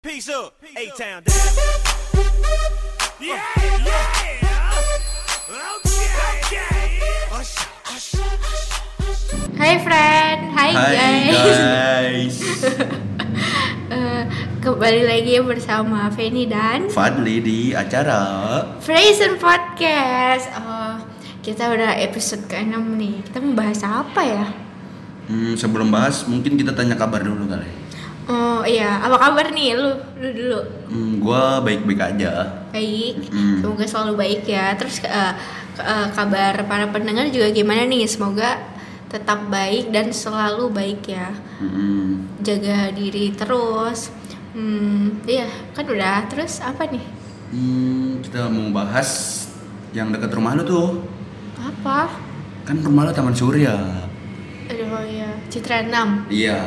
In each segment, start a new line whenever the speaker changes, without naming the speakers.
Peace up, A-Town. Yeah, yeah. Okay, okay.
Hai friend, hai,
Hai
guys.
guys,
Eh, kembali lagi bersama Feni dan
Fadli di acara
Fraser Podcast. Oh, kita udah episode ke-6 nih. Kita mau bahas apa ya?
hmm, Sebelum bahas mungkin kita tanya kabar dulu kali
Oh iya, apa kabar nih lu? Lu dulu.
hmm, Gua baik-baik aja
Baik.
Mm.
Semoga selalu baik ya. Terus ke- eh, kabar para pendengar juga gimana nih? Semoga tetap baik dan selalu baik ya.
hmm,
Jaga diri terus. Hmm, iya, kan udah. Terus apa nih?
hmm, Kita mau bahas yang dekat rumah lu tuh
Apa?
Kan rumah lu Taman Surya
Aduh ya, Citra 6
Iya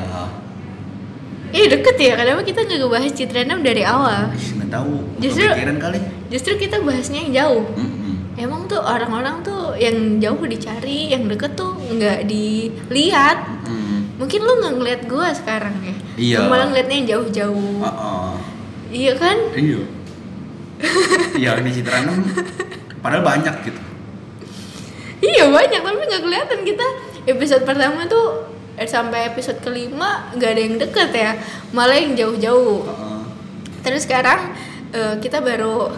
Ih deket ya, kenapa kita nggak ngebahas Citra 6 dari awal?
Ih, Nggak tahu
Justru-
kali
Justru kita bahasnya yang jauh
Mm-mm.
Emang tuh orang-orang tuh yang jauh dicari, yang deket tuh nggak dilihat
Mm.
Mungkin lu nggak ngeliat gua sekarang ya
Iya.
Lu malah ngeliatnya yang jauh-jauh
Uh-uh.
Iya kan?
Iya Iya di Citra 6 Padahal banyak gitu
Iya banyak, tapi nggak kelihatan kita Episode pertama tuh eh, sampai episode kelima nggak ada yang deket ya Malah yang jauh-jauh
Uh-uh.
Terus sekarang eh, kita baru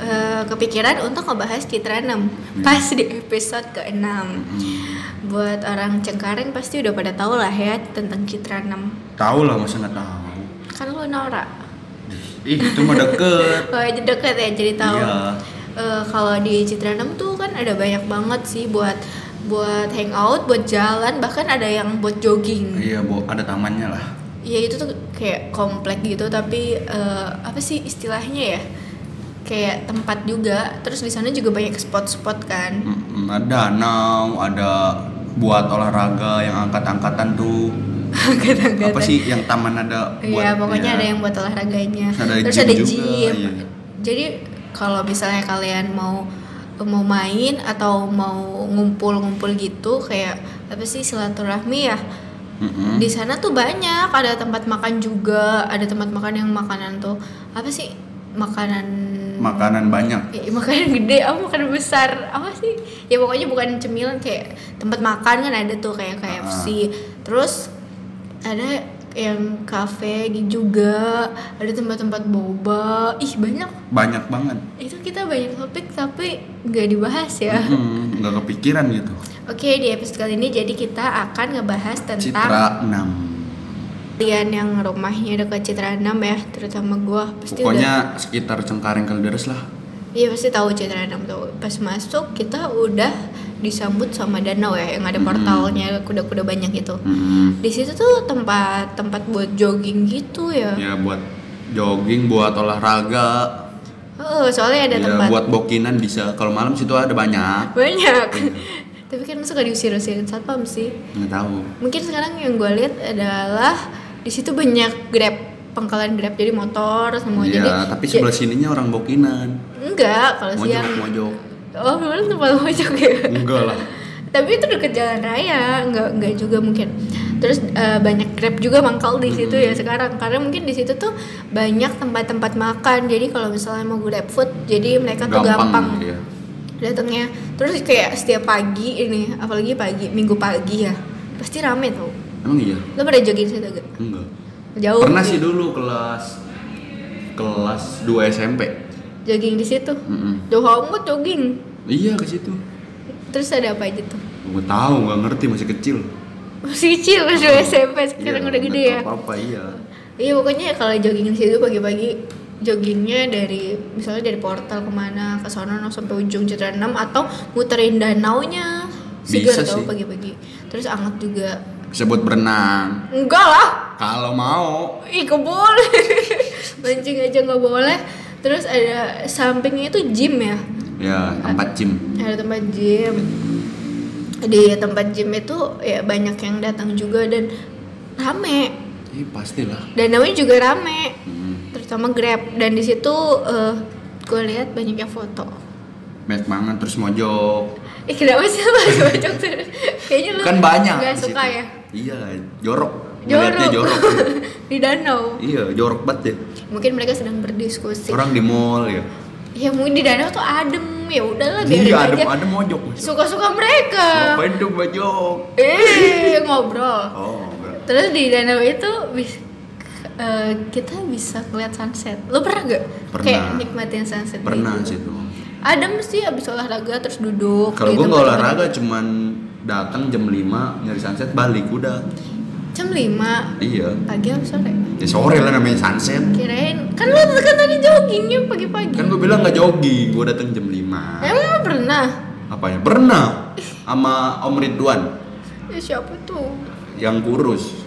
eh, kepikiran untuk ngebahas Citra 6 pas di episode ke-6.
Mm.
Buat orang Cengkareng pasti udah pada tahu lah ya tentang Citra 6.
Tahu lah masa nggak tahu
Kan lu Nora.
Ih itu mah deket
Oh, itu deket ya jadi tahu.
Iya.
Eh, kalau di Citra 6 tuh kan ada banyak banget sih buat buat hangout, buat jalan, bahkan ada yang buat jogging.
Iya, bu, ada tamannya lah.
Iya itu tuh kayak komplek gitu tapi eh, apa sih istilahnya ya? Kayak tempat juga. Terus di sana juga banyak spot-spot kan.
Mm, ada danau, ada buat olahraga yang angkat-angkatan tuh.
Angkat-angkatan.
Apa sih yang taman ada buat?
Iya, pokoknya
ya.
ada yang buat olahraganya.
Terus ada
Terus
gym
ada
juga,
gym.
iya.
Jadi kalau misalnya kalian mau mau main atau mau ngumpul-ngumpul gitu kayak apa sih silaturahmi ya?
Mm-mm.
Di sana tuh banyak, ada tempat makan juga, ada tempat makan yang makanan tuh apa sih? Makanan
Makanan banyak.
Ya, makanan gede, apa makanan besar, apa sih? Ya pokoknya bukan cemilan kayak tempat makan kan ada tuh kayak KFC. Terus ada yang kafe juga, ada tempat-tempat boba. Ih banyak.
Banyak banget.
Itu kita banyak topik tapi nggak dibahas ya.
Mm, nggak kepikiran gitu.
Oke di episode kali ini jadi kita akan ngebahas tentang
Citra 6.
kalian yang rumahnya dekat Citra 6 ya, terutama gua pasti udah
Pokoknya sekitar Cengkareng Kalideres lah.
Iya pasti tahu Citra 6 tuh. Pas masuk kita udah disambut sama danau ya yang ada portalnya kuda-kuda banyak itu.
Mm.
Di situ tuh tempat tempat buat jogging gitu ya.
Ya buat jogging, buat olahraga.
Oh, soalnya ada
ya
tempat
buat bokinan bisa. Kalau malam situ ada banyak.
banyak. Tapi kan suka diusir-usirin satpam sih.
Nggak tahu.
Mungkin sekarang yang gue lihat adalah di situ banyak grab pangkalan grab jadi motor semua jadi
Iya, tapi sebelah sininya orang bokinan.
enggak kalau
Mojok,
siang
mojok.
Oh memang tempat mojok ya
Enggak lah.
tapi itu deket jalan raya nggak nggak juga mungkin terus eh, banyak grab juga mangkal di situ ya sekarang karena mungkin di situ tuh banyak tempat-tempat makan jadi kalau misalnya mau grab food jadi mereka tuh gampang
ya.
datangnya terus kayak setiap pagi ini apalagi pagi minggu pagi ya pasti rame tau
Emang iya?
lo pada jogging situ gak
Enggak.
jauh
Pernah
gitu.
sih dulu kelas kelas 2 SMP.
Jogging di situ
Mm-mm.
jauh amat jogging
Iya ke situ.
terus ada apa aja tuh
Gue tahu nggak ngerti masih kecil.
masih kecil masih SMP sekarang
Iya,
udah gede ya
tahu Apa-apa iya.
Iya pokoknya kalau jogging di situ pagi-pagi joggingnya dari misalnya dari portal ke mana ke sana no, sampai ujung Citra 6 atau muterin danaunya
Bisa
segar tau
sih.
pagi-pagi terus anget juga
Bisa buat berenang.
enggak lah
Kalau mau.
ih boleh mancing aja nggak boleh terus ada sampingnya itu gym ya
Ya tempat gym.
ada tempat gym di tempat gym itu ya banyak yang datang juga dan rame
Ih pastilah.
danaunya juga rame
Hmm.
terutama Grab dan di situ gue lihat banyak yang foto.
Banyak banget terus mojok.
Eh kenapa sih lo bacok terus? Kayaknya lo
Kan banyak.
Gak suka ya?
Iya, jorok. Ngeliatnya jorok.
di danau
iya, jorok banget ya.
mungkin mereka sedang berdiskusi
Orang di mall ya.
ya mungkin di danau tuh adem ya udahlah biarin
Iya,
aja
adem adem mojok.
suka-suka mereka
Ngapain tuh mojok?
eh ngobrol
Oh, enggak.
terus di danau itu bis- eh, kita bisa ngeliat sunset lo pernah gak
Pernah.
kayak nikmatin sunset
pernah
gitu?
sih tuh.
adem sih abis olahraga terus duduk
Kalau
di
gua nggak olahraga cuman datang jam 5 nyari sunset balik udah.
Jam 5
Iya.
pagi apa sore
Ya sore lah namanya sunset.
kirain kan lo kan tadi joggingnya pagi-pagi
Kan gua bilang nggak jogging, gua datang jam 5.
emang lo pernah
Apanya? Pernah sama Om Ridwan
ya, siapa tuh
yang kurus.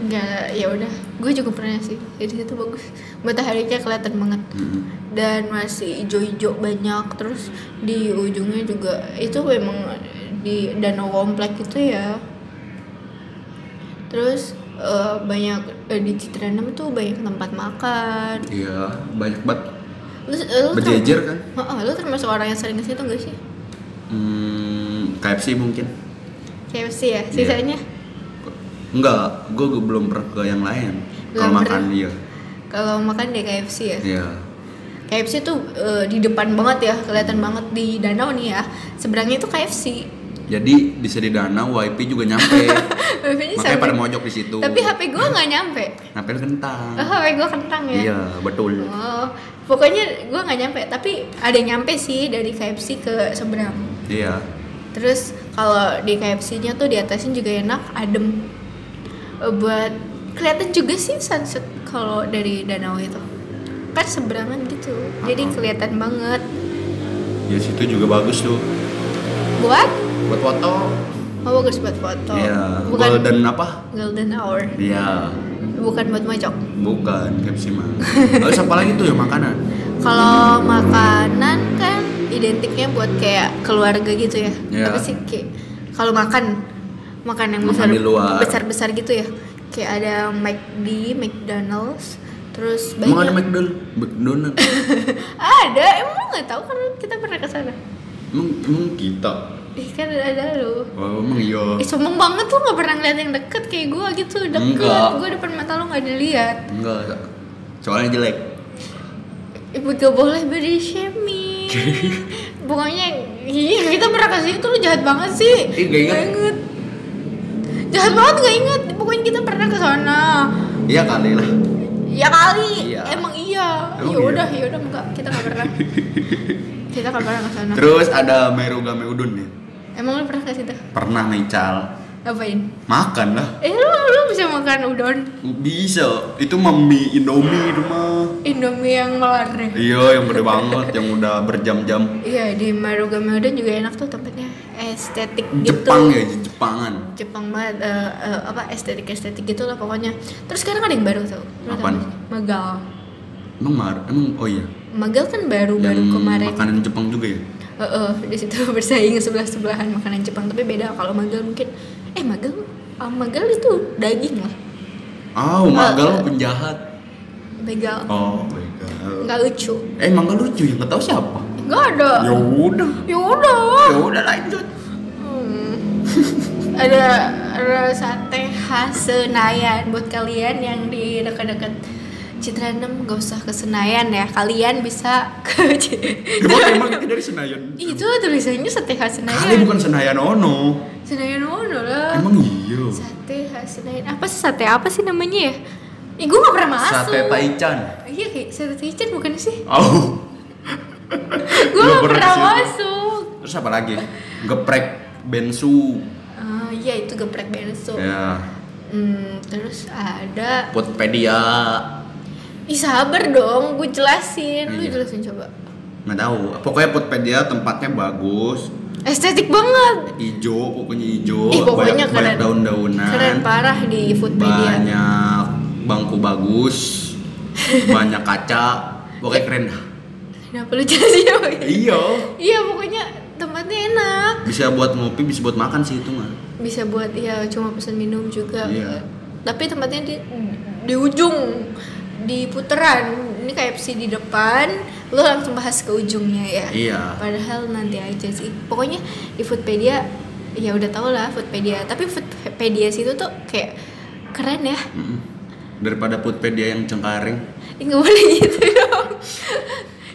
Enggak, ya udah. Gue juga pernah sih. Jadi itu bagus. Mataharinya kelihatan banget.
Mm-mm.
Dan masih hijau-hijau banyak. Terus di ujungnya juga itu memang di danau komplek itu ya. Terus eh, banyak eh, di Citranem tuh banyak tempat makan.
Iya, banyak banget.
Lu, lu ter-
Berjejer kan?
Heeh, lu termasuk orang yang sering ke situ gak sih?
Hmm, KFC mungkin.
KFC ya, sisanya
Enggak, gue belum pernah ke yang lain. Kalau makan iya.
kalau makan di KFC ya.
Iya.
KFC tuh eh, di depan banget ya, kelihatan banget di danau nih ya. Seberangnya itu KFC.
Jadi di sedi danau wifi juga nyampe.
Makanya
Makanya pada mojok di situ.
Tapi HP gue nggak nyampe.
Nyampe kentang.
Oh, HP gue kentang ya.
Iya, betul.
Oh, pokoknya gue nggak nyampe. Tapi ada yang nyampe sih dari KFC ke seberang.
Iya.
Terus kalau di KFC-nya tuh di atasnya juga enak, adem. Eh, buat kelihatan juga sih sunset kalau dari danau itu. Kan seberangan gitu. Jadi
Uh-uh.
kelihatan banget.
Ya situ juga bagus tuh.
Buat
Buat foto.
Oh bagus buat foto.
Iya.
Bukan
Golden apa?
golden hour.
Iya.
Bukan buat mojok.
Bukan KFC mah. Terus apa lagi tuh ya makanan?
Kalau makanan kan identiknya buat kayak keluarga gitu ya.
Iya.
Apa sih kayak kalau makan makan yang
Makan
besar
luar.
besar besar gitu ya. Kayak ada McD, McDonald's, terus
Emang ada
banyak.
McDonald? McDonald.
ada, emang nggak tahu kan kita pernah ke sana.
emang emang kita.
Ih kan ada lu.
Oh, emang iya.
Ih sombong banget lu nggak pernah ngeliat yang deket kayak gua gitu deket.
Enggak.
Gua depan mata lu nggak dilihat.
Enggak. Soalnya jelek.
Ibu gak boleh body shaming Pokoknya iya kita pernah ke situ lu jahat banget sih
Ih, nggak ingat.
Jahat banget gak inget Pokoknya kita pernah ke sana
Iya kali lah.
Ya kali
Iya.
Emang iya Ya udah
iya?
ya udah enggak Kita gak pernah Kita gak pernah ke sana
Terus ada Merugame Udon nih.
Emang lu pernah ke situ?
Pernah Mical.
Apain?
Makan lah.
Eh lu, lu bisa makan udon
Bisa. Itu mah mie Indomie itu mah.
Indomie yang melar deh
Iya, yang gede banget, yang udah berjam-jam.
Iya di Marugame Udon juga enak tuh tempatnya Estetik gitu
Jepang ya, Jepangan.
Jepang banget eh, eh, apa estetik estetik gitu lah pokoknya terus sekarang ada yang baru tuh
Apaan?
Magal
Emang mar, emang oh iya.
Magal kan baru baru
yang
kemarin
makanan Jepang juga ya?
Eh, eh, di situ bersaing sebelah sebelahan makanan Jepang tapi beda kalau Magal mungkin eh Magal ah, Magal itu daging lah
Oh, magal
Ah,
mah penjahat.
Begal
Oh, begal.
nggak lucu
Eh, gak lucu ya? Gak tau siapa.
nggak ada
Ya udah.
ya udah
Ya udah lanjut.
Hmm. ada ada sate khas Senayan buat kalian yang di dekat-dekat Citranem gak usah ke Senayan ya kalian bisa ke
Emang emang kita dari Senayan.
itu tulisannya sate khas
Kali
Senayan
bukan Senayan Ono.
Senayan mana lah
Emang iya.
sate khas Senayan apa sih sate apa sih namanya ya Ih, gue gak pernah masuk
Sate Taichan.
Iya kayak sate Taichan bukan sih
Oh.
Gue
Nggak
gak
pernah
masuk
Terus apa lagi? Geprek bensu.
Ah, Iya itu geprek bensu
Ya.
Hmm, Terus ada
Potpedia.
Ih sabar dong, gue jelasin. Lu
Iya.
jelasin coba.
Nggak tahu. Pokoknya Potpedia tempatnya bagus.
Estetik banget.
Ijo, pokoknya ijo.
Ih pokoknya
banyak,
keren.
banyak daun-daunan.
Keren parah di Foodpedia.
Banyak bangku bagus. banyak kaca. Pokoknya keren dah.
Kenapa lu jelasin coba?
Iya.
Iya pokoknya tempatnya enak.
Bisa buat ngopi, bisa buat makan sih itu mah.
Bisa buat ya cuma pesan minum juga.
Iya.
Tapi tempatnya di di ujung di putaran. Ini KFC di depan, lu langsung bahas ke ujungnya ya.
Iya.
Padahal nanti aja sih. Pokoknya di Foodpedia ya udah tau lah Foodpedia. Tapi Foodpedia situ tuh kayak keren ya
Mm-mm. Daripada Foodpedia yang cengkaring.
Nggak boleh gitu dong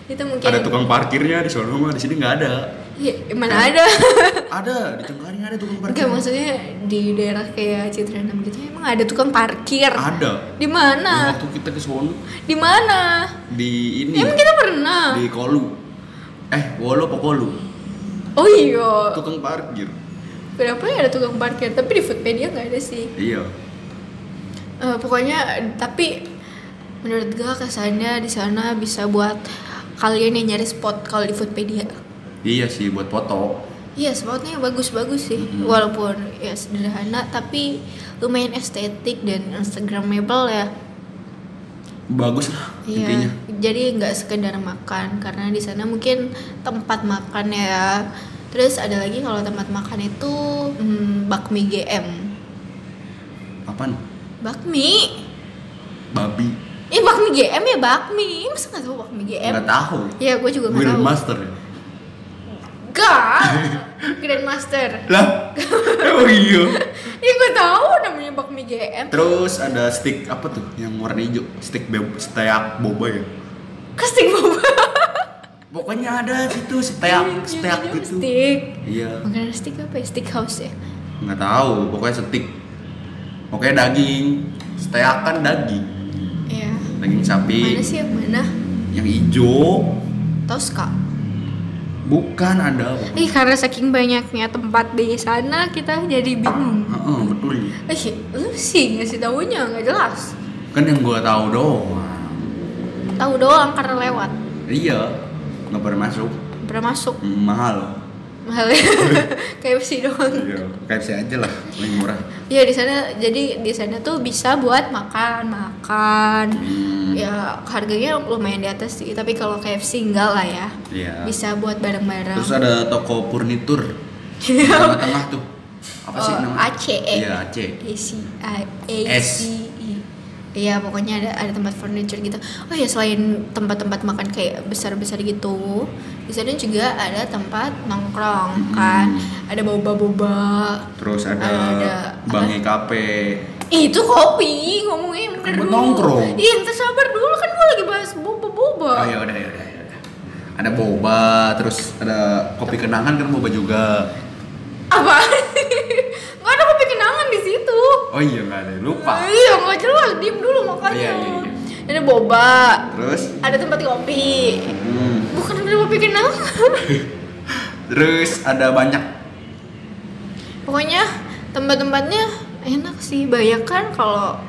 itu mungkin
Ada tukang parkirnya di sono mah di sini nggak ada.
ya, mana ada
Ada di cengkaring ada tukang parkir.
Enggak maksudnya di daerah kayak Citranem gitu emang ada tukang parkir
Ada.
di mana
Waktu kita ke sono
di mana
di ini
emang kita pernah
di Kolu. Eh, Wolo apa Kolu?
oh iya
Tukang parkir.
kenapa ya ada tukang parkir tapi di Foodpedia nggak ada sih
Iya.
Eh, pokoknya tapi menurut gue kesannya di sana bisa buat kalian yang nyari spot kalau di Foodpedia
Iya sih buat foto.
Iya spotnya bagus-bagus sih
Mm-mm.
walaupun ya sederhana tapi lumayan estetik dan instagramable ya
Bagus lah intinya.
Iya, jadi nggak sekedar makan karena di sana mungkin tempat makan ya. Terus ada lagi kalau tempat makan itu hmm, bakmi GM.
Apaan?
Bakmi?
Babi.
Eh bakmi GM ya bakmi. Masa nggak tahu bakmi GM?
Nggak tahu.
Ya gue juga nggak tahu.
Master ya?
Gak. Grandmaster.
Lah. oh iya.
Ya gue tahu namanya bakmi GM.
Terus ada stick apa tuh yang warna hijau? Stick be- steak boba ya?
Kasting boba.
Pokoknya ada situ steak steak gitu.
Stick.
Iya.
Makanan stick apa ya? Stick house ya?
Nggak tahu. Pokoknya stick. Pokoknya daging. Steak kan daging.
Iya.
Daging sapi.
Mana sih yang mana?
Yang hijau.
Tosca.
Bukan ada. pokoknya.
Ih karena saking banyaknya tempat di sana kita jadi bingung.
Heeh, betul.
Eh lu sih ngasih tahunya nggak jelas.
Kan yang gua tahu doang.
Tahu doang karena lewat.
Iya. Nggak pernah masuk.
Pernah masuk
mahal.
mahal ya. Kayak sih doang.
Iya. KFC aja lah, paling murah.
Iya di sana jadi di sana tuh bisa buat makan makan.
Hmm.
Ya harganya lumayan di atas sih. Tapi kalau KFC enggak lah ya.
Iya.
Bisa buat bareng-bareng.
Terus ada toko furnitur di tengah-tengah tuh. Apa sih
Oh,
namanya?
ACE.
Iya, Aceh.
AC A
S.
AC Iya pokoknya ada ada tempat furniture gitu. Oh ya selain tempat-tempat makan kayak besar-besar gitu, di sana juga ada tempat nongkrong kan. Ada boba-boba.
Terus ada,
Ada apa?
Bangi Cafe.
Ih, itu kopi bener
Buat
dulu.
nongkrong.
Iya, ente sabar dulu kan gue lagi bahas boba-boba.
Oh ya udah ya udah ya. Ada boba, terus ada kopi kenangan kan boba juga.
Apa? Gak ada kopi kenangan di situ.
Oh iya nggak ada, lupa.
Iya, nggak jelas. Diem dulu makanya.
Iya, iya, iya.
Ada boba.
Terus,
Ada tempat kopi.
hmm,
Bukan ada kopi kenangan.
terus ada banyak.
Pokoknya tempat-tempatnya enak sih. Bayangkan kalau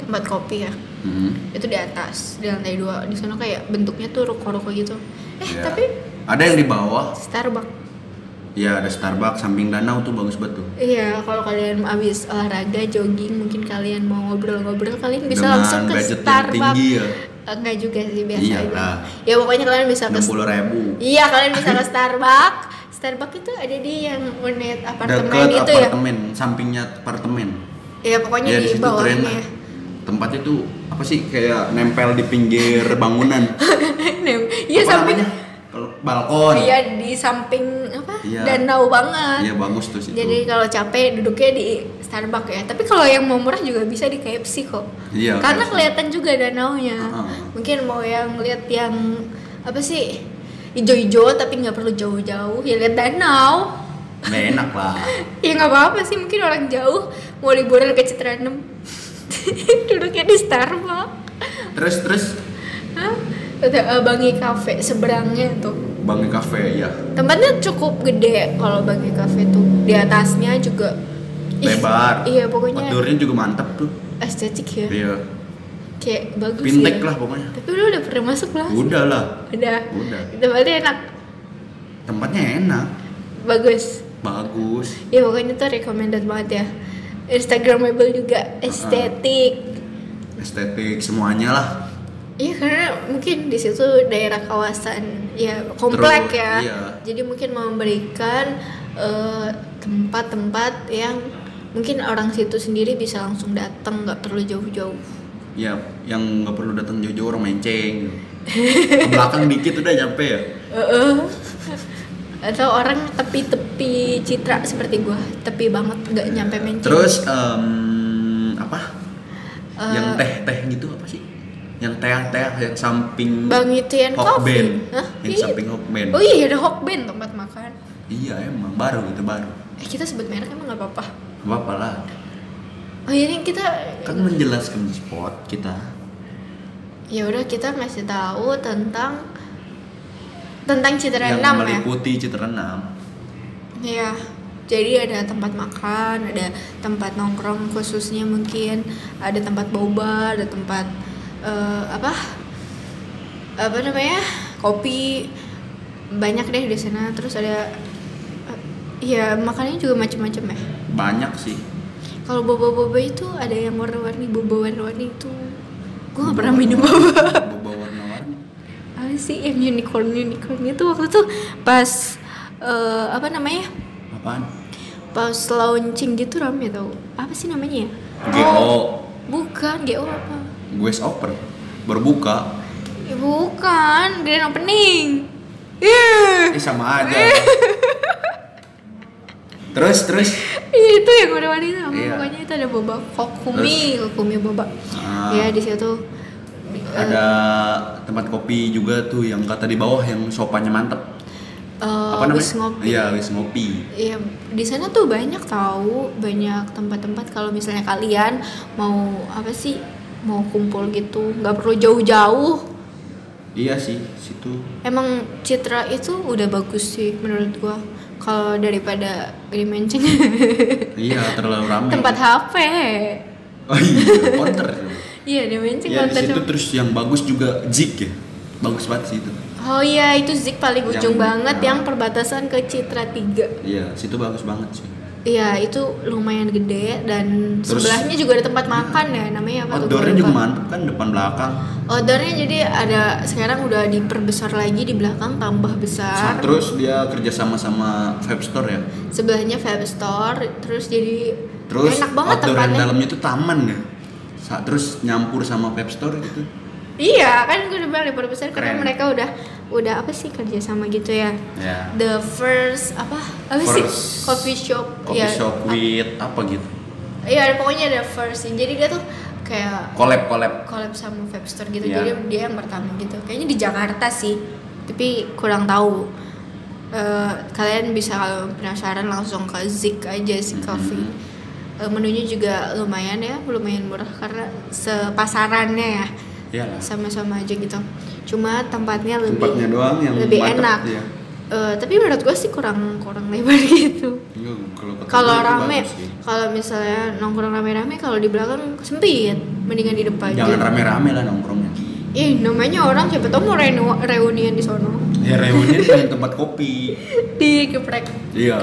tempat kopi ya.
Hmm,
Itu di atas, di lantai dua. Di sana kayak bentuknya tuh ruko-ruko gitu. Eh,
ya.
tapi
ada yang di bawah.
Starbucks.
Ya ada Starbucks samping danau tuh bagus banget tuh.
Iya, kalau kalian habis olahraga, jogging, mungkin kalian mau ngobrol-ngobrol, kalian bisa
Dengan
langsung ke Starbucks.
tinggi ya.
Eh, Enggak juga sih biasa
Iya
aja.
lah.
Ya pokoknya kalian bisa ke
ribu.
Iya, kalian bisa ke Starbucks. Starbucks itu ada di yang unit apartemen
Dekat
itu ya.
apartemen, sampingnya apartemen.
Iya, pokoknya
Ya
di,
di
bawahnya.
lah. Tempatnya tuh apa sih kayak nempel di pinggir bangunan.
Iya, samping
balkon.
Iya, di samping apa?
Iya.
Danau banget.
Iya bagus tuh situ.
Jadi kalau capek duduknya di Starbucks ya. Tapi kalau yang mau murah juga bisa di KFC kok.
Iya,
Karena
KFC.
kelihatan juga danaunya.
Heeh.
Mungkin mau yang lihat yang apa sih? Hijau-hijau tapi nggak perlu jauh-jauh. Ya lihat danau.
Nggak enak lah.
Ya nggak apa-apa sih. Mungkin orang jauh mau liburan ke Citranem. duduknya di Starbucks.
Terus terus
Hah? Ada eh, Bangi Cafe seberangnya tuh.
Bangi Cafe ya.
Tempatnya cukup gede kalau Bangi Cafe tuh. Di atasnya juga
Lebar.
Iya, pokoknya
Outdoornya juga mantep tuh.
estetik ya.
Iya.
Kayak bagus
Fintech
ya.
lah pokoknya.
Tapi lu udah pernah masuk lah.
Udah lah.
Udah.
Udah.
Tempatnya enak,
Tempatnya enak.
bagus.
Bagus.
Ya pokoknya tuh recommended banget ya. Instagramable juga, estetik.
Estetik semuanya lah.
Iya karena mungkin di situ daerah kawasan ya komplek
Terus,
ya.
iya.
Jadi mungkin memberikan eh, tempat-tempat yang mungkin orang situ sendiri bisa langsung datang nggak perlu jauh-jauh.
Ya, yang nggak perlu datang jauh-jauh orang menceng. Ke belakang dikit udah nyampe ya.
Heeh. Atau orang tepi-tepi citra seperti gua, tepi banget nggak nyampe menceng.
Terus em, apa?
Eh,
yang teh teh gitu apa sih yang teh teh yang samping
Bang Itian
Hokben.
Coffee. Hah?
yang
Iya.
samping Hokben
Oh iya ada Hokben tempat makan.
iya emang baru gitu baru
Eh kita sebut merek emang nggak apa-apa.
Apa apa lah
Oh iya nih kita
kan menjelaskan spot kita
ya udah kita masih tahu tentang tentang Citra
yang
6 ya.
meliputi Citra 6
Iya. Jadi ada tempat makan, ada tempat nongkrong khususnya mungkin, ada tempat boba, ada tempat eh, apa? Apa namanya? Kopi. Banyak deh di sana. Terus ada eh, ya makannya juga macam-macam ya.
Banyak sih.
Kalau boba-boba itu ada yang warna-warni, boba warna-warni itu. Gue gak pernah minum boba.
boba warna-warni.
Apa sih? Yang unicorn unicorn itu waktu itu pas eh, apa namanya?
apaan?
Pas launching gitu rame tau. Apa sih namanya ya?
GO
bukan GO apa?
Gue over berbuka.
Ya, bukan grand opening. Ih,
eh sama aja terus terus?
Itu yang udah wanita
Iya.
pokoknya itu ada boba. Kokumi kokumi boba.
Ah.
ya di situ.
Ada tempat kopi juga tuh yang kata di bawah yang sopannya mantep.
eh,
apa namanya?
Wis ngopi.
Iya wis ngopi.
Iya, di sana tuh banyak tahu, banyak tempat-tempat kalau misalnya kalian mau apa sih, mau kumpul gitu, nggak perlu jauh-jauh.
Iya sih situ.
Emang Citra itu udah bagus sih menurut gua. Kalau daripada di Menceng
iya terlalu ramai
tempat HP.
oh iya counter
Iya di Menceng
ya di
konten
situ terus yang bagus juga Zik ya. Bagus banget sih itu.
Oh iya itu Zik paling ujung
Yang-
banget
nah.
yang perbatasan ke Citra 3
iya situ bagus banget sih
Iya itu lumayan gede dan
Terus-
sebelahnya juga ada tempat makan ya namanya apa tuh?
outdoornya juga mantep kan depan belakang.
Outdoornya jadi ada sekarang udah diperbesar lagi di belakang tambah besar.
terus dia kerja sama sama vape store ya?
Sebelahnya vape store, terus jadi
terus
enak banget
outdoor yang
tempatnya.
dalamnya itu taman ya? Terus nyampur sama vape store gitu?
Iya kan gue udah bilang diperbesar karena mereka udah udah apa sih kerja sama gitu ya.
ya
The first apa apa sih
First
coffee shop
coffee
ya.
shop with apa gitu
Iya pokoknya ada first sih. Jadi dia tuh kayak
collab collab
collab sama vape store gitu.
Iya.
Jadi dia yang pertama gitu. Kayaknya di Jakarta sih. Tapi kurang tahu. Eh, kalian bisa kalau penasaran langsung ke Zik aja sih coffee. Eh, menunya juga lumayan ya, lumayan murah karena sepasarannya ya
Iyalah.
sama-sama aja gitu. Cuma tempatnya lebih
tempatnya doang yang
lebih
mantep,
enak.
iya.
Eh, tapi menurut gue sih kurang kurang lebar gitu.
Iya, kalau
rame, kalau misalnya nongkrong rame-rame, kalau di belakang sempit, mendingan di depan.
jangan rame-rame lah nongkrongnya
Ih, namanya orang siapa tau mau renu- reunian di sono.
ya reunian di tempat kopi
Di geprek.
iya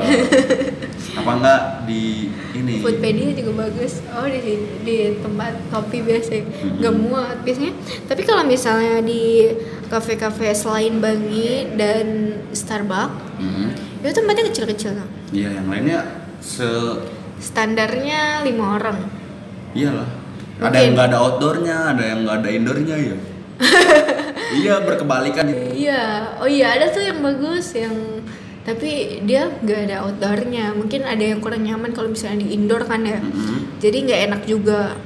apa enggak di ini
Foodpedia juga bagus. Oh, di di tempat kopi biasa.
Hmm.
Nggak muat biasanya. Tapi kalau misalnya di kafe-kafe selain Bangi dan Starbucks,
Mhm.
itu tempatnya kecil-kecil. Nah.
iya yang lainnya se
Standarnya lima orang.
iyalah ada
Mungkin.
yang nggak ada outdoornya ada yang nggak ada indoornya ya iya berkebalikan
Iya, oh iya ada tuh yang bagus yang tapi dia nggak ada outdoornya. Mungkin ada yang kurang nyaman kalau misalnya di indoor kan ya.
Mhm.
Jadi nggak enak juga.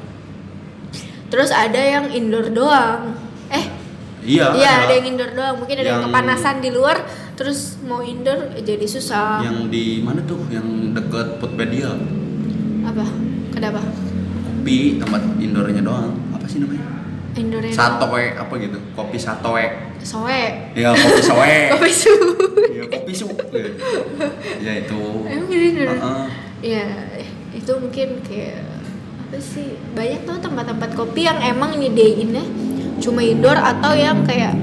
Terus ada yang indoor doang. Eh,
iya
iya ada yang indoor doang. Mungkin ada yang
Yang-
kepanasan di luar, terus mau indoor jadi susah.
yang di mana tuh yang deket Foodpedia
Apa? Kenapa?
kopi tempat indoornya doang apa sih namanya
Indoornya
satoe apa gitu kopi satoe
Soe.
ya kopi soe
Kopi su.
Ya kopi su ya itu
Emang gitu indoor?
Heeh.
Ya, itu mungkin kayak apa sih? Banyak tuh tempat-tempat kopi yang emang nyediainnya cuma indoor atau yang kayak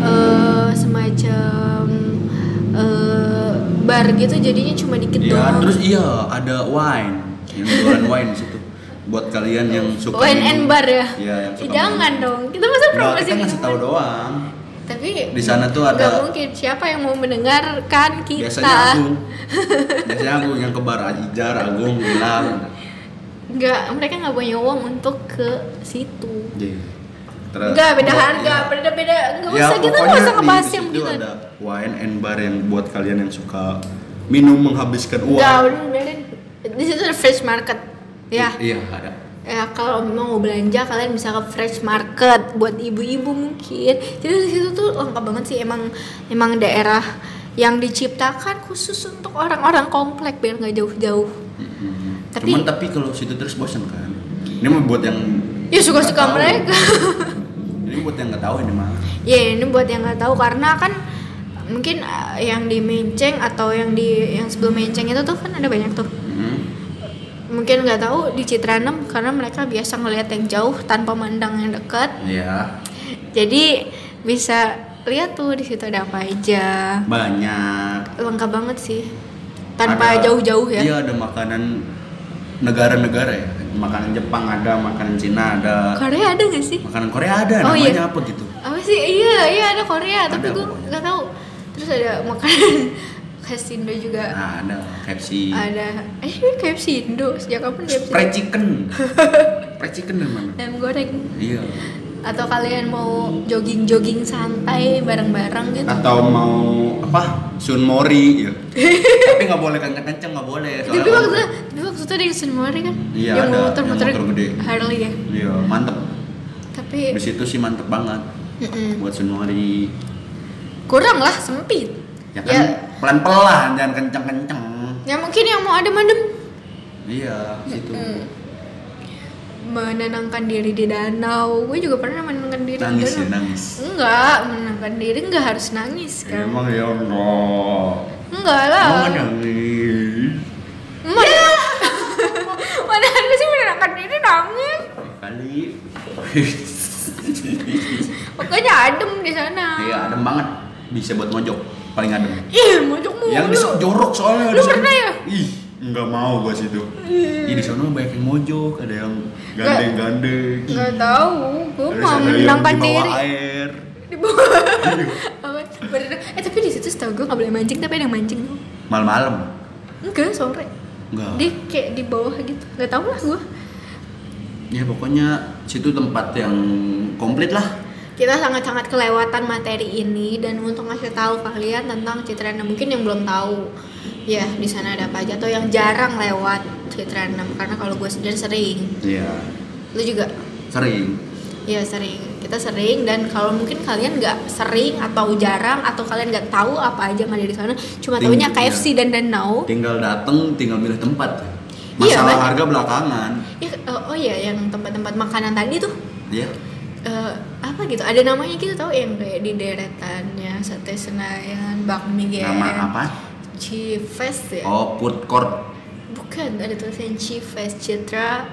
eh semacam eh bar gitu jadinya cuma dikit
ya
doang.
terus iya ada wine yang jualan wine di situ buat kalian yang suka
Wine
minum.
and bar ya?
Iya, yang suka
jangan
minum.
dong. Kita masa promosi
kita ngasih tahu doang
Tapi
Di sana tuh ada-
nggak mungkin siapa yang mau mendengarkan kita.
biasanya Agung biasanya Agung yang ke bar Ajijar Agung bilang
Nggak, mereka nggak punya uang untuk ke situ.
Iya. Terus-
Enggak, beda harga,
iya.
beda-beda. Enggak
Ya,
usah kita nggak usah ngebahas yang gitu.
ada wine and bar yang buat kalian yang suka minum menghabiskan uang.
Enggak, udah. Di situ ada fresh market. Ya.
Iya, ada.
Ya kalau mau belanja kalian bisa ke fresh market buat ibu-ibu mungkin jadi di situ tuh lengkap banget sih emang emang daerah yang diciptakan khusus untuk orang-orang komplek biar nggak jauh-jauh
Mm-mm.
Tapi-
Cuman tapi kalau situ terus bosan kan. Ini mah buat yang
ya suka-suka mereka
Ini buat yang nggak tahu ini mah.
ya ini buat yang nggak tahu karena kan mungkin uh, yang di Menceng atau yang di yang sebelum Menceng itu tuh kan ada banyak tuh. Mungkin nggak tahu di Citranem karena mereka biasa ngelihat yang jauh tanpa mandang yang dekat
Iya.
jadi bisa lihat tuh di situ ada apa aja
Banyak.
lengkap banget sih tanpa jauh-jauh ya
Iya ada makanan negara-negara ya. Makanan Jepang ada, makanan Cina ada,
Korea ada nggak sih
makanan Korea ada.
Oh,
namanya
iya.
apa gitu?
apa sih iya iya ada Korea tapi
Ada
gue
pokoknya.
nggak tahu terus ada makanan khas Indo juga
Nah, ada KFC.
ada eh KFC Indo sejak kapan KFC
Fried chicken. Fried chicken dari mana?
ayam goreng
Iya.
atau kalian mau jogging jogging santai bareng-bareng gitu
Atau mau apa? Sunmori ya. Tapi nggak boleh kenceng-kenceng nggak boleh.
tapi waktu tapi waktu itu ada yang Sunmori kan
Iya,
yang
ada,
muter-muter
yang motor gede.
Harley ya
Iya, mantep.
tapi
Di situ sih mantep banget
mm-mm.
buat Sunmori.
kurang lah sempit
Ya kan pelan-pelan jangan kenceng-kenceng.
ya mungkin yang mau adem adem
Iya, situ.
menenangkan diri di danau gue juga pernah menenangkan diri
Nangis
di
ya,
danau
nangis.
enggak menenangkan diri enggak harus nangis kan
Emang ya Allah.
enggak lah
Emang nangis.
mana mana ada sih menenangkan diri nangis
Kali.
pokoknya adem di sana
Iya, adem banget. Bisa buat mojok. Paling adem.
ih mojok mulu
Yang di jorok soalnya
Lu
di sana.
pernah ya?
Ih, enggak mau gua situ. Ih, di sana banyak yang mojok, ada yang gandeng-gandeng.
nggak tahu
Terus
mau menenangkan
di bawah
diri
air.
di bawah berenang eh tapi di situ setahu gue nggak boleh mancing tapi ada yang mancing tuh
Malam-malam.
enggak sore
Enggak.
di kayak di bawah gitu nggak tahu lah gue
Ya pokoknya situ tempat yang komplit lah.
Kita sangat-sangat kelewatan materi ini dan untuk ngasih tahu kalian tentang Citranem mungkin yang belum tahu ya di sana ada apa aja atau yang jarang lewat Citranem karena kalau gue sendiri sering
Iya.
lu juga
Sering.
ya sering kita sering dan kalau mungkin kalian nggak sering atau jarang atau kalian nggak tahu apa aja yang ada di sana cuma
Ting-
tahunya
iya.
KFC dan danau
Tinggal dateng, tinggal milih tempat.
Iya,
Masalah
banyak.
harga belakangan.
ya oh, oh ya yang tempat-tempat makanan tadi tuh
Ya.
eh, apa gitu ada namanya gitu tau yang kayak di deretannya sate senayan bakmi GM
Nama apa?
Cifes ya
Oh, food court.
bukan ada tulisan Cifes Citra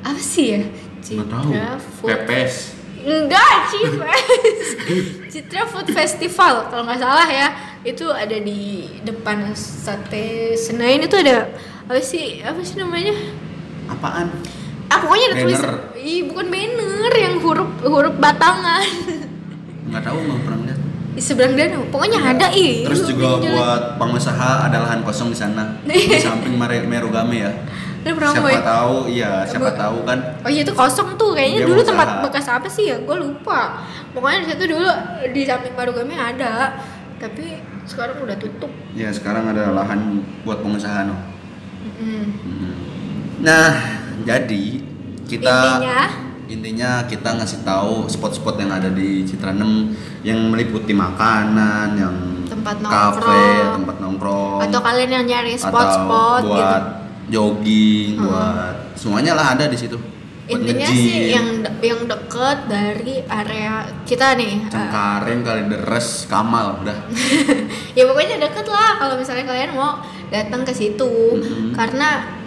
apa sih ya
tahu.
Citra Food
Pepes.
enggak Cifes Citra Food Festival kalau nggak salah ya itu ada di depan sate senayan itu ada apa sih apa sih namanya
Apaan?
Ah pokoknya ada
Banner.
tulisan Ih, bukan banner yang huruf huruf batangan
Nggak tahu nggak pernah lihat.
di seberang danau pokoknya ada ih
Terus juga
jalan.
buat pengusaha ada lahan kosong di sana di samping Merugame ya. Siapa
mau-
tahu, iya siapa
Bu-
tahu kan.
oh iya itu kosong tuh kayaknya
Dia
dulu
mau
tempat
usaha.
bekas apa sih ya gue lupa pokoknya di situ dulu di samping Marugame ada tapi sekarang udah tutup
Ya sekarang ada lahan buat pengusaha no.
Mm.
Hmm. Nah, jadi kita
Intinya?
intinya kita ngasih tahu spot-spot yang ada di Citranem yang meliputi makanan, yang
Tempat
kafe,
nongkrong.
tempat nongkrong,
atau kalian yang nyari spot-spot
buat
gitu
jogging,
Hmm.
buat semuanya lah ada di situ.
Intinya
nge-gym,
sih yang de- yang deket dari area kita nih eh,
Cengkareng, Kalideres, Kamal udah.
ya pokoknya deket lah kalau misalnya kalian mau datang ke situ
Mhm.
karena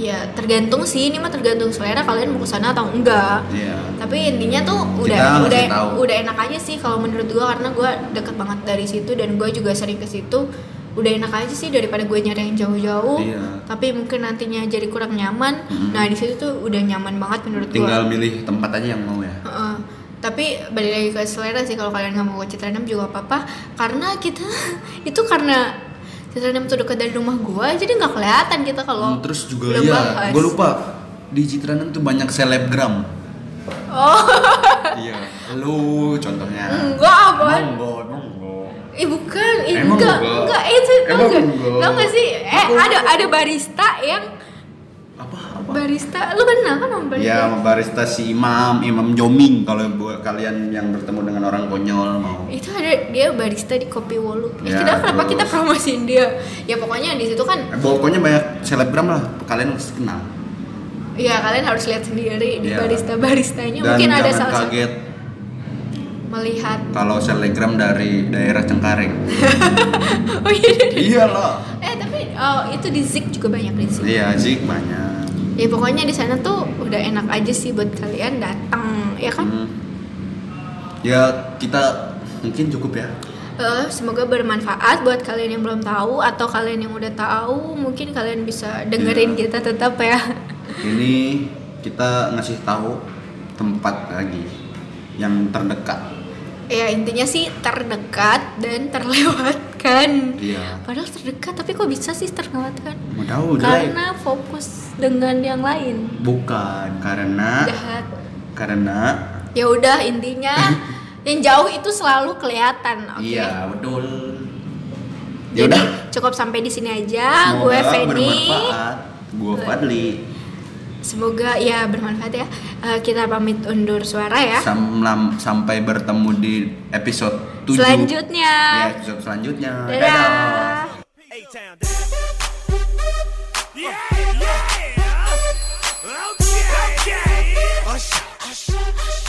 ya tergantung sih ini mah tergantung selera kalian mau ke sana atau enggak
Iya.
tapi intinya tuh
Kita
udah
ngasih
udah
tahu.
udah enak aja sih kalau menurut gua karena gua deket banget dari situ dan gua juga sering ke situ udah enak aja sih daripada gue nyari yang jauh-jauh
Iya.
tapi mungkin nantinya jadi kurang nyaman
Mhm.
nah di situ tuh udah nyaman banget menurut
Tinggal
gua
milih tempat aja yang mau ya.
Heeh. tapi balik lagi ke selera sih kalau kalian nggak mau ke Citranem juga apa-apa karena kita itu karena Citranem tuh dekat dari rumah gua jadi nggak kelihatan kita kalau
Hmm, terus juga ya,
bahas.
gue lupa di Citranem tuh banyak selebgram.
oh
iya, lu contohnya.
enggak apa
monggo.
Eh bukan, eh,
Emang
enggak,
enggak?
enggak, itu enggak,
enggak?
enggak sih? Eh ada ada barista yang
Apa? Apa?
barista lu kenal kan sama barista
Ya, sama barista si Imam, Imam Joming kalau buat kalian yang bertemu dengan orang konyol mau.
itu ada dia barista di kopi wolu eh,
Ya,
kita kenapa kita promosiin dia ya pokoknya di situ kan
Eh, pokoknya banyak selebgram lah, kalian harus kenal.
ya kalian harus lihat sendiri di
Ya.
barista baristanya
Dan
mungkin ada salah satu
kaget
melihat
kalau selebgram dari daerah Cengkareng.
oh iya iya, iya.
iya lah.
eh tapi oh, itu di Zik juga banyak di Zik
Iya, Zik banyak.
Ya pokoknya di sana tuh udah enak aja sih buat kalian datang ya kan
Hmm. Ya, kita mungkin cukup ya.
Eh, semoga bermanfaat buat kalian yang belum tahu atau kalian yang udah tahu mungkin kalian bisa dengerin
Iya.
kita tetap ya
Ini kita ngasih tahu tempat lagi yang terdekat.
ya intinya sih terdekat dan terlewatkan
Iya.
padahal terdekat tapi kok bisa sih terlewatkan
Mau tahu
karena fokus dengan yang lain
Bukan karena
jahat
karena
ya udah intinya yang jauh itu selalu kelihatan oke
iya betul.
jadi
Ya udah.
cukup sampai di sini aja gue
Semoga
Feni
bermanfaat. Gue Fadli.
semoga ya bermanfaat ya Eh, kita pamit undur suara ya
Sam- sampai bertemu di episode 7
selanjutnya
di episode selanjutnya
dadah,
dadah. Yeah, yeah. Okay. Okay. Oh,